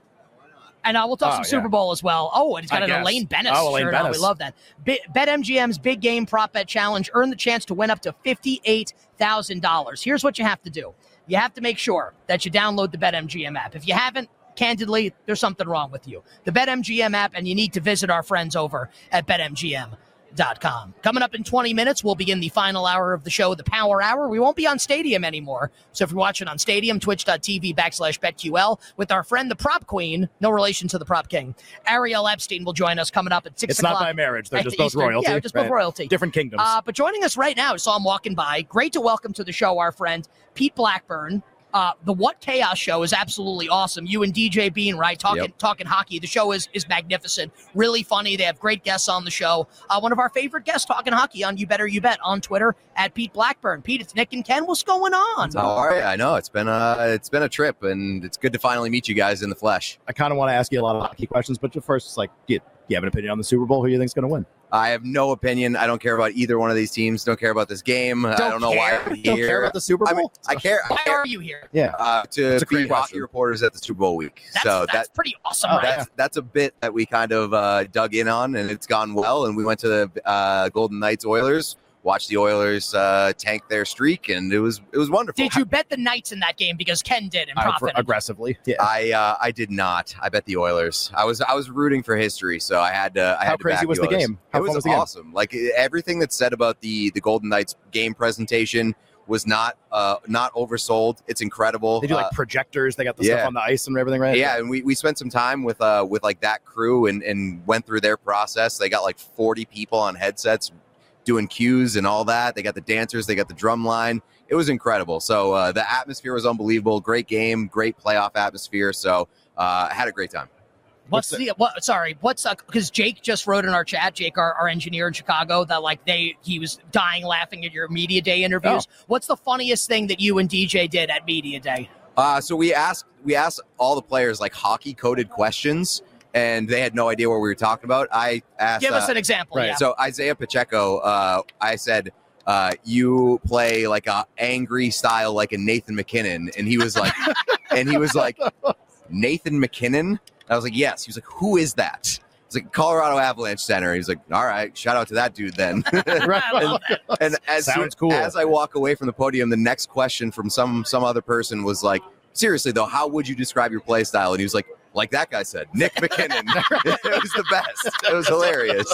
And uh, we'll talk Oh, some yeah. Super Bowl as well. Oh, and he's got I an guess. Elaine Benes Oh, Elaine shirt on. We love that. Bi- BetMGM's Big Game Prop Bet Challenge. Earn the chance to win up to $58,000. Here's what you have to do. You have to make sure that you download the BetMGM app. If you haven't, candidly, there's something wrong with you. The BetMGM app, and you need to visit our friends over at BetMGM. Com. Coming up in 20 minutes, we'll begin the final hour of the show, the Power Hour. We won't be on Stadium anymore. So if you're watching on Stadium, twitch.tv backslash BetQL with our friend, the Prop Queen, no relation to the Prop King, Ariel Epstein will join us coming up at 6 It's o'clock. not by marriage. They're just both Eastern. royalty. Yeah, just both royalty. Different kingdoms. Uh, but joining us right now, saw him walking by. Great to welcome to the show our friend Pete Blackburn. Uh, the What Chaos show is absolutely awesome. You and DJ Bean, right? Talking Yep. talking hockey. The show is is magnificent. Really funny. They have great guests on the show. Uh, one of our favorite guests talking hockey on You Better You Bet on Twitter at Pete Blackburn. Pete, it's Nick and Ken. What's going on? How are you? I know it's been a it's been a trip, and it's good to finally meet you guys in the flesh. I kind of want to ask you a lot of hockey questions, but first, it's like, get you have an opinion on the Super Bowl? Who do you think's going to win? I have no opinion. I don't care about either one of these teams. Don't care about this game. I don't know why I'm here. Don't care about the Super I Bowl. mean, I care. I Why care are you here? yeah, uh, to It's be great hockey reporters at the Super Bowl week. That's, so that's that pretty awesome, Oh, right? that's that's a bit that we kind of uh, dug in on, and it's gone well. And we went to the uh, Golden Knights Oilers, watched the Oilers uh, tank their streak, and it was it was wonderful. Did you bet the Knights in that game because Ken did and I- aggressively. Yeah. I uh, I did not. I bet the Oilers. I was I was rooting for history, so I had to. I How had to crazy back was the Oilers. game? How it was, was the game? awesome. Like everything that's said about the the Golden Knights game presentation was not uh not oversold. It's incredible. They do like Uh, projectors. They got the yeah. stuff on the ice and everything, right? yeah, and we, we spent some time with uh with like that crew and and went through their process. They got like forty people on headsets doing cues and all that. They got the dancers, they got the drum line. It was incredible. So uh, the atmosphere was unbelievable. Great game, great playoff atmosphere. So uh, I had a great time. What's the what? Sorry, what's because Jake just wrote in our chat, Jake, our, our engineer in Chicago, that like they he was dying laughing at your media day interviews. Oh. What's the funniest thing that you and DJ did at media day? Uh, so we asked we asked all the players like hockey coded questions, and they had no idea what we were talking about. I asked. Give us uh, an example. right. Yeah. So Isaiah Pacheco, uh, I said, uh, you play like a angry style, like a Nathan MacKinnon, and he was like, and he was like, Nathan MacKinnon. I was like, yes. He was like, who is that? He's like Colorado Avalanche center. He's like, all right, shout out to that dude then. I love it. and as soon, Sounds cool. as I walk away from the podium, the next question from some some other person was like, seriously though, how would you describe your play style? And he was like, like that guy said, Nick MacKinnon. it was the best. It was hilarious.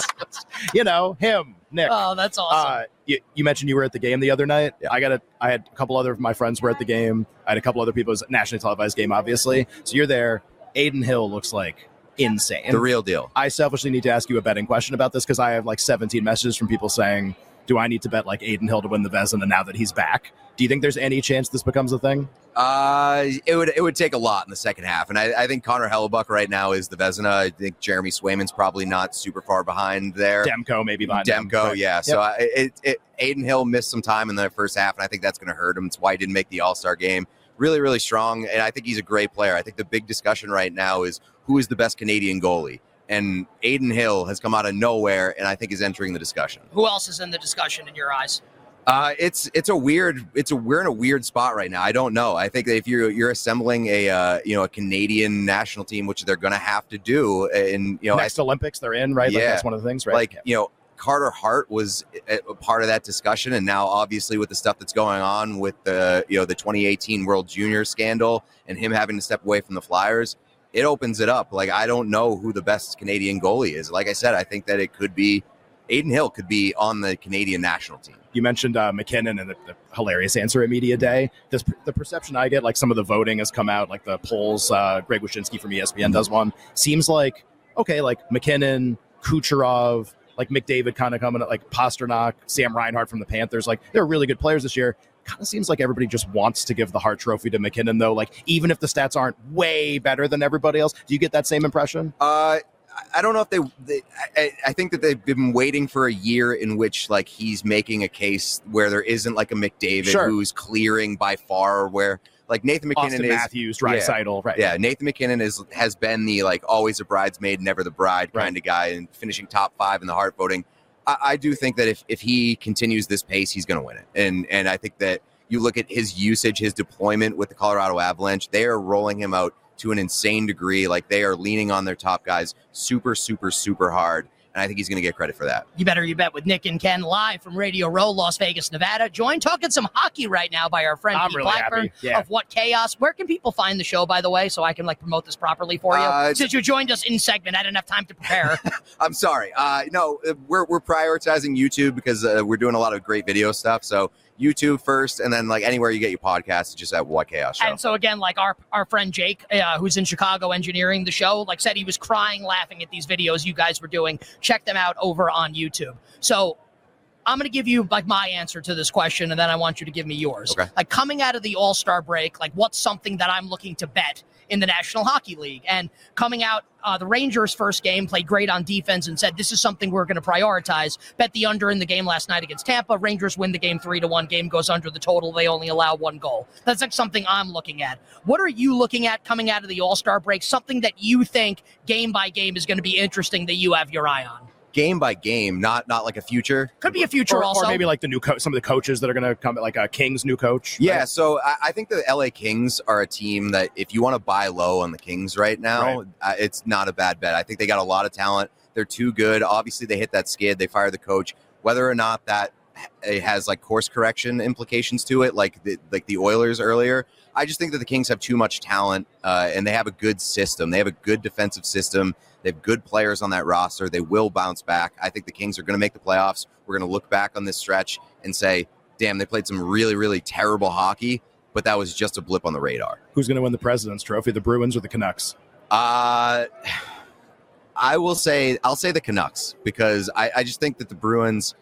you know him, Nick. Oh, that's awesome. Uh, you, you mentioned you were at the game the other night. I got a, I had a couple other of my friends were at the game. I had a couple other people. It was a nationally televised game, obviously. So you're there. Adin Hill looks like insane. The real deal. I selfishly need to ask you a betting question about this because I have like 17 messages from people saying, "Do I need to bet like Adin Hill to win the Vezina now that he's back?" Do you think there's any chance this becomes a thing? Uh, it would it would take a lot in the second half, and I, I think Connor Hellebuyck right now is the Vezina. I think Jeremy Swayman's probably not super far behind there. Demko maybe behind him. Demko, Right. yeah. So I, it, it, Adin Hill missed some time in the first half, and I think that's going to hurt him. It's why he didn't make the All Star game. Really, really strong, and I think he's a great player. I think the big discussion right now is who is the best Canadian goalie, and Adin Hill has come out of nowhere, and I think is entering the discussion. Who else is in the discussion in your eyes? Uh, it's it's a weird it's a we're in a weird spot right now. I don't know. I think that if you're you're assembling a uh, you know a Canadian national team, which they're going to have to do, and you know I Next Olympics, they're in, right? Like Yeah. that's one of the things, right? like Yeah. you know Carter Hart was a a part of that discussion, and now obviously with the stuff that's going on with the you know the 2018 World Junior scandal and him having to step away from the Flyers, it opens it up. Like I don't know who the best Canadian goalie is. Like I said, I think that it could be Adin Hill could be on the Canadian national team. you mentioned uh, MacKinnon and the, the hilarious answer at media day. This, the perception I get, like some of the voting has come out, like the polls. Uh, Greg Wyshynski from ESPN does one. Seems like okay, like MacKinnon, Kucherov, like McDavid, kind of coming, like Pastrnak, Sam Reinhart from the Panthers. Like they're really good players this year. Kind of seems like everybody just wants to give the Hart Trophy to MacKinnon, though. Like even if the stats aren't way better than everybody else, do you get that same impression? Uh, I- don't know if they. they I, I think that they've been waiting for a year in which like he's making a case where there isn't like a McDavid Sure. who's clearing by far. Where like Nathan MacKinnon Austin is. Matthews, Draisaitl, right? Yeah, Nathan MacKinnon is has been the like always a bridesmaid, never the bride Right. kind of guy, and finishing top five in the Hart voting. I, I do think that if if he continues this pace, he's going to win it, and and I think that you look at his usage, his deployment with the Colorado Avalanche, they are rolling him out to an insane degree. Like they are leaning on their top guys super, super, super hard, and I think he's going to get credit for that. You better you bet with Nick and Ken live from Radio Row, Las Vegas, Nevada. Joined talking some hockey right now by our friend I'm Pete really Blackburn. Yeah. of What Chaos. Where can people find the show, by the way, so I can like promote this properly for you? Uh, Since you joined us in segment, I didn't have time to prepare. I'm sorry. Uh, no, uh, we're we're prioritizing YouTube because uh, we're doing a lot of great video stuff. So YouTube first, and then like anywhere you get your podcast, it's just at What Chaos Show. and so again, like our our friend Jake, uh, who's in Chicago engineering the show, like said he was crying laughing at these videos you guys were doing. Check them out over on YouTube. So I'm going to give you like my answer to this question, and then I want you to give me yours. Okay. Like coming out of the All Star break, like what's something that I'm looking to bet in the National Hockey League? And coming out, uh, the Rangers' first game played great on defense and said this is something we're going to prioritize. Bet the under in the game last night against Tampa. Rangers win the game three to one. Game goes under the total. They only allow one goal. That's like something I'm looking at. What are you looking at coming out of the All Star break? Something that you think game by game is going to be interesting that you have your eye on. Game by game, not not like a future. Could be a future or, also. or maybe like the new co- some of the coaches that are going to come, like a Kings new coach. Yeah, right? so I, I think the LA Kings are a team that if you want to buy low on the Kings right now, Right. uh, it's not a bad bet. I think they got a lot of talent. They're too good. Obviously, they hit that skid. They fired the coach. Whether or not that it has like course correction implications to it, like the, like the Oilers earlier, I just think that the Kings have too much talent uh, and they have a good system. They have a good defensive system. They have good players on that roster. They will bounce back. I think the Kings are going to make the playoffs. We're going to look back on this stretch and say, damn, they played some really, really terrible hockey, but that was just a blip on the radar. Who's going to win the President's Trophy, the Bruins or the Canucks? Uh, I will say, I'll say the Canucks because I, I just think that the Bruins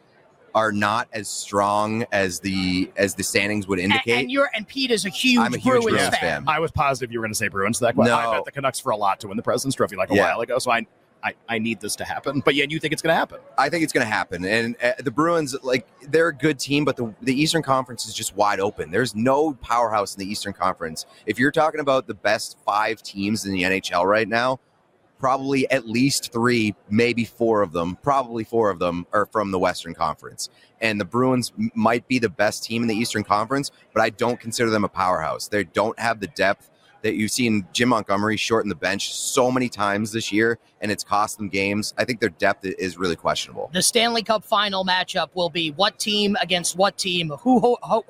are not as strong as the as the standings would indicate. and you're and Pete is a huge, I'm a huge Bruins, Bruins fan. fan. I was positive you were going to say Bruins. So that question. I bet the Canucks for a lot to win the President's Trophy like a Yeah. while ago. So I, I, I need this to happen. But yeah, you think it's going to happen? I think it's going to happen. And uh, the Bruins, like, they're a good team, but the, the Eastern Conference is just wide open. There's no powerhouse in the Eastern Conference. If you're talking about the best five teams in the NHL right now, probably at least three, maybe four of them, probably four of them are from the Western Conference. And the Bruins might be the best team in the Eastern Conference, but I don't consider them a powerhouse. They don't have the depth that you've seen Jim Montgomery shorten the bench so many times this year, and it's cost them games. I think their depth is really questionable. The Stanley Cup final matchup will be what team against what team? Who ho- ho-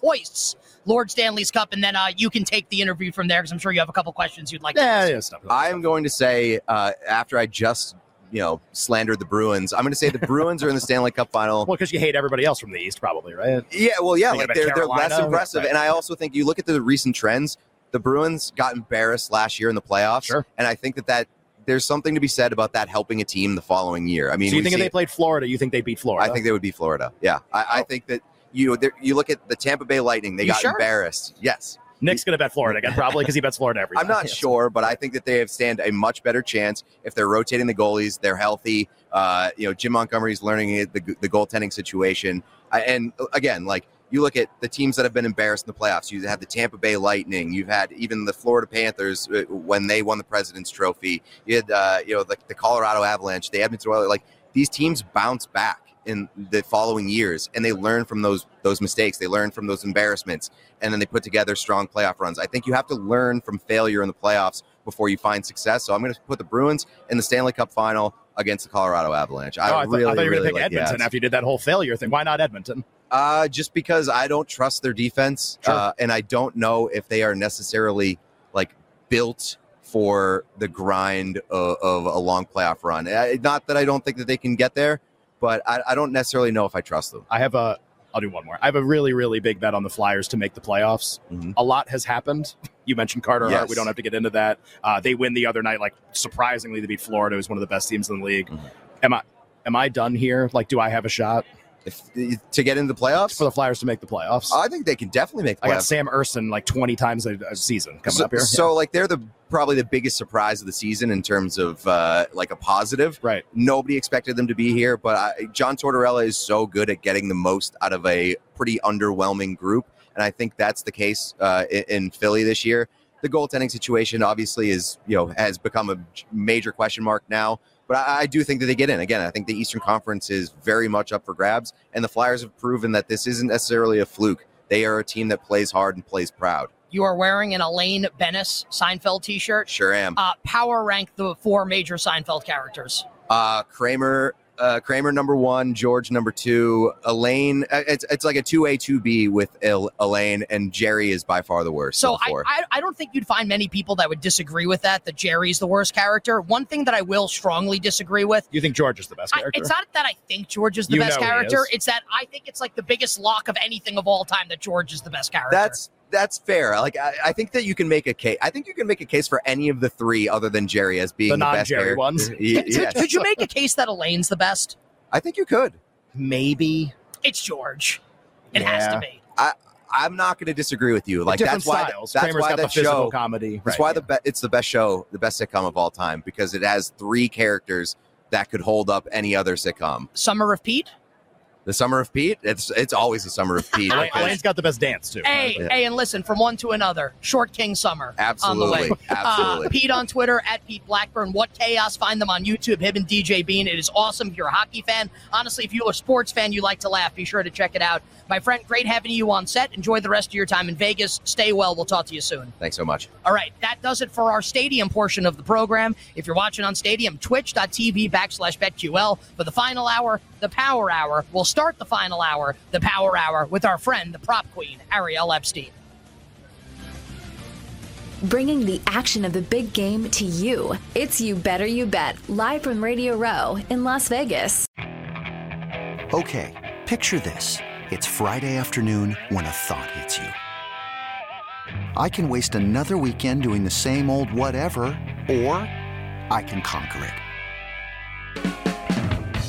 hoists Lord Stanley's Cup? And then uh, you can take the interview from there because I'm sure you have a couple questions you'd like to Yeah, ask. yeah, stuff. I'm going to say uh, after I just you know slandered the Bruins, I'm going to say the Bruins are in the Stanley Cup final. Well, because you hate everybody else from the East, probably, right? Yeah, well, yeah, Thinking like they're they're less impressive, right. and I also think you look at the recent trends. The Bruins got embarrassed last year in the playoffs, Sure. and I think that that there's something to be said about that helping a team the following year. I mean, so you think if see- they played Florida, you think they beat Florida? I think they would beat Florida. Yeah, I, I Oh. think that you there- you look at the Tampa Bay Lightning, they You got sure? embarrassed. Yes, Nick's going to bet Florida again, probably because he bets Florida every time. I'm not Yes. sure, but I think that they have stand a much better chance if they're rotating the goalies. They're healthy. Uh, you know, Jim Montgomery's learning it, the the goaltending situation, I, and uh, again, like you look at the teams that have been embarrassed in the playoffs. You have the Tampa Bay Lightning. You've had even the Florida Panthers uh, when they won the President's Trophy. You had uh, you know the, the Colorado Avalanche, the Edmonton Oilers. Like these teams bounce back in the following years, and they learn from those those mistakes. They learn from those embarrassments, and then they put together strong playoff runs. I think you have to learn from failure in the playoffs before you find success. So I'm going to put the Bruins in the Stanley Cup final against the Colorado Avalanche. I Oh, I, thought, really, I thought you were really going to pick like Edmonton after you did that whole failure thing. Why not Edmonton? Uh, just because I don't trust their defense, Sure. uh, and I don't know if they are necessarily like built for the grind of, of a long playoff run. Not that I don't think that they can get there, but I, I don't necessarily know if I trust them. I have a. I'll do one more. I have a really, really big bet on the Flyers to make the playoffs. Mhm. A lot has happened. You mentioned Carter Hart. We don't have to get into that. Uh, they win the other night, like surprisingly, they beat Florida, who's one of the best teams in the league. Mhm. Am I? Am I done here? Like, do I have a shot If, to get into the playoffs, for the Flyers to make the playoffs? I think they can definitely make the I got. Sam Urson like twenty times a, a season coming so, up here. so, like they're the probably the biggest surprise of the season in terms of uh, like a positive. right. Nobody expected them to be here, but I, John Tortorella is so good at getting the most out of a pretty underwhelming group, and I think that's the case uh, in, in Philly this year. The goaltending situation obviously is you know has become a major question mark now, but I, I do think that they get in. Again, I think the Eastern Conference is very much up for grabs, and the Flyers have proven that this isn't necessarily a fluke. They are a team that plays hard and plays proud. You are wearing an Elaine Benes Seinfeld T-shirt. Sure am. Uh, power rank the four major Seinfeld characters. Uh, Kramer, uh, Kramer number one, George number two, Elaine. uh, It's it's like a two A two B with El- Elaine, and Jerry is by far the worst. So I. I I don't think you'd find many people that would disagree with that. That Jerry's the worst character. One thing that I will strongly disagree with. You think George is the best I, character? it's not that I think George is the You best character. It's that I think it's like the biggest lock of anything of all time that George is the best character. that's that's fair. Like I, I think that you can make a case. I think you can make a case for any of the three other than Jerry as being The the, best non-Jerry character. ones? Y- Could, could you make a case that Elaine's the best? I think you could. maybe. It's George. It has to be. I I'm not going to disagree with you. Like that's why styles. that's Kramer's why got that the show comedy. That's Right, why yeah. the be- it's the best show, the best sitcom of all time because it has three characters that could hold up any other sitcom. Summer of Pete. The Summer of Pete, it's it's always the Summer of Pete. Elaine, because- Elaine's got the best dance too. Hey, Yeah. hey, and listen, from one to another, Short King Summer. On the way. Absolutely, absolutely. Uh, Pete on Twitter at Pete Blackburn. What chaos? Find them on YouTube. Him and DJ Bean. It is awesome. If you're a hockey fan, honestly, if you're a sports fan, you like to laugh. Be sure to check it out. My friend, great having you on set. Enjoy the rest of your time in Vegas. Stay well. We'll talk to you soon. Thanks so much. All right, that does it for our stadium portion of the program. If you're watching on Stadium, twitch.tv backslash BetQL. For the final hour, the Power Hour. We'll start the final hour, the Power Hour, with our friend, the prop queen, Ariel Epstein. Bringing the action of the big game to you. It's You Better You Bet, live from Radio Row in Las Vegas. Okay, picture this. It's Friday afternoon when a thought hits you. I can waste another weekend doing the same old whatever, or I can conquer it.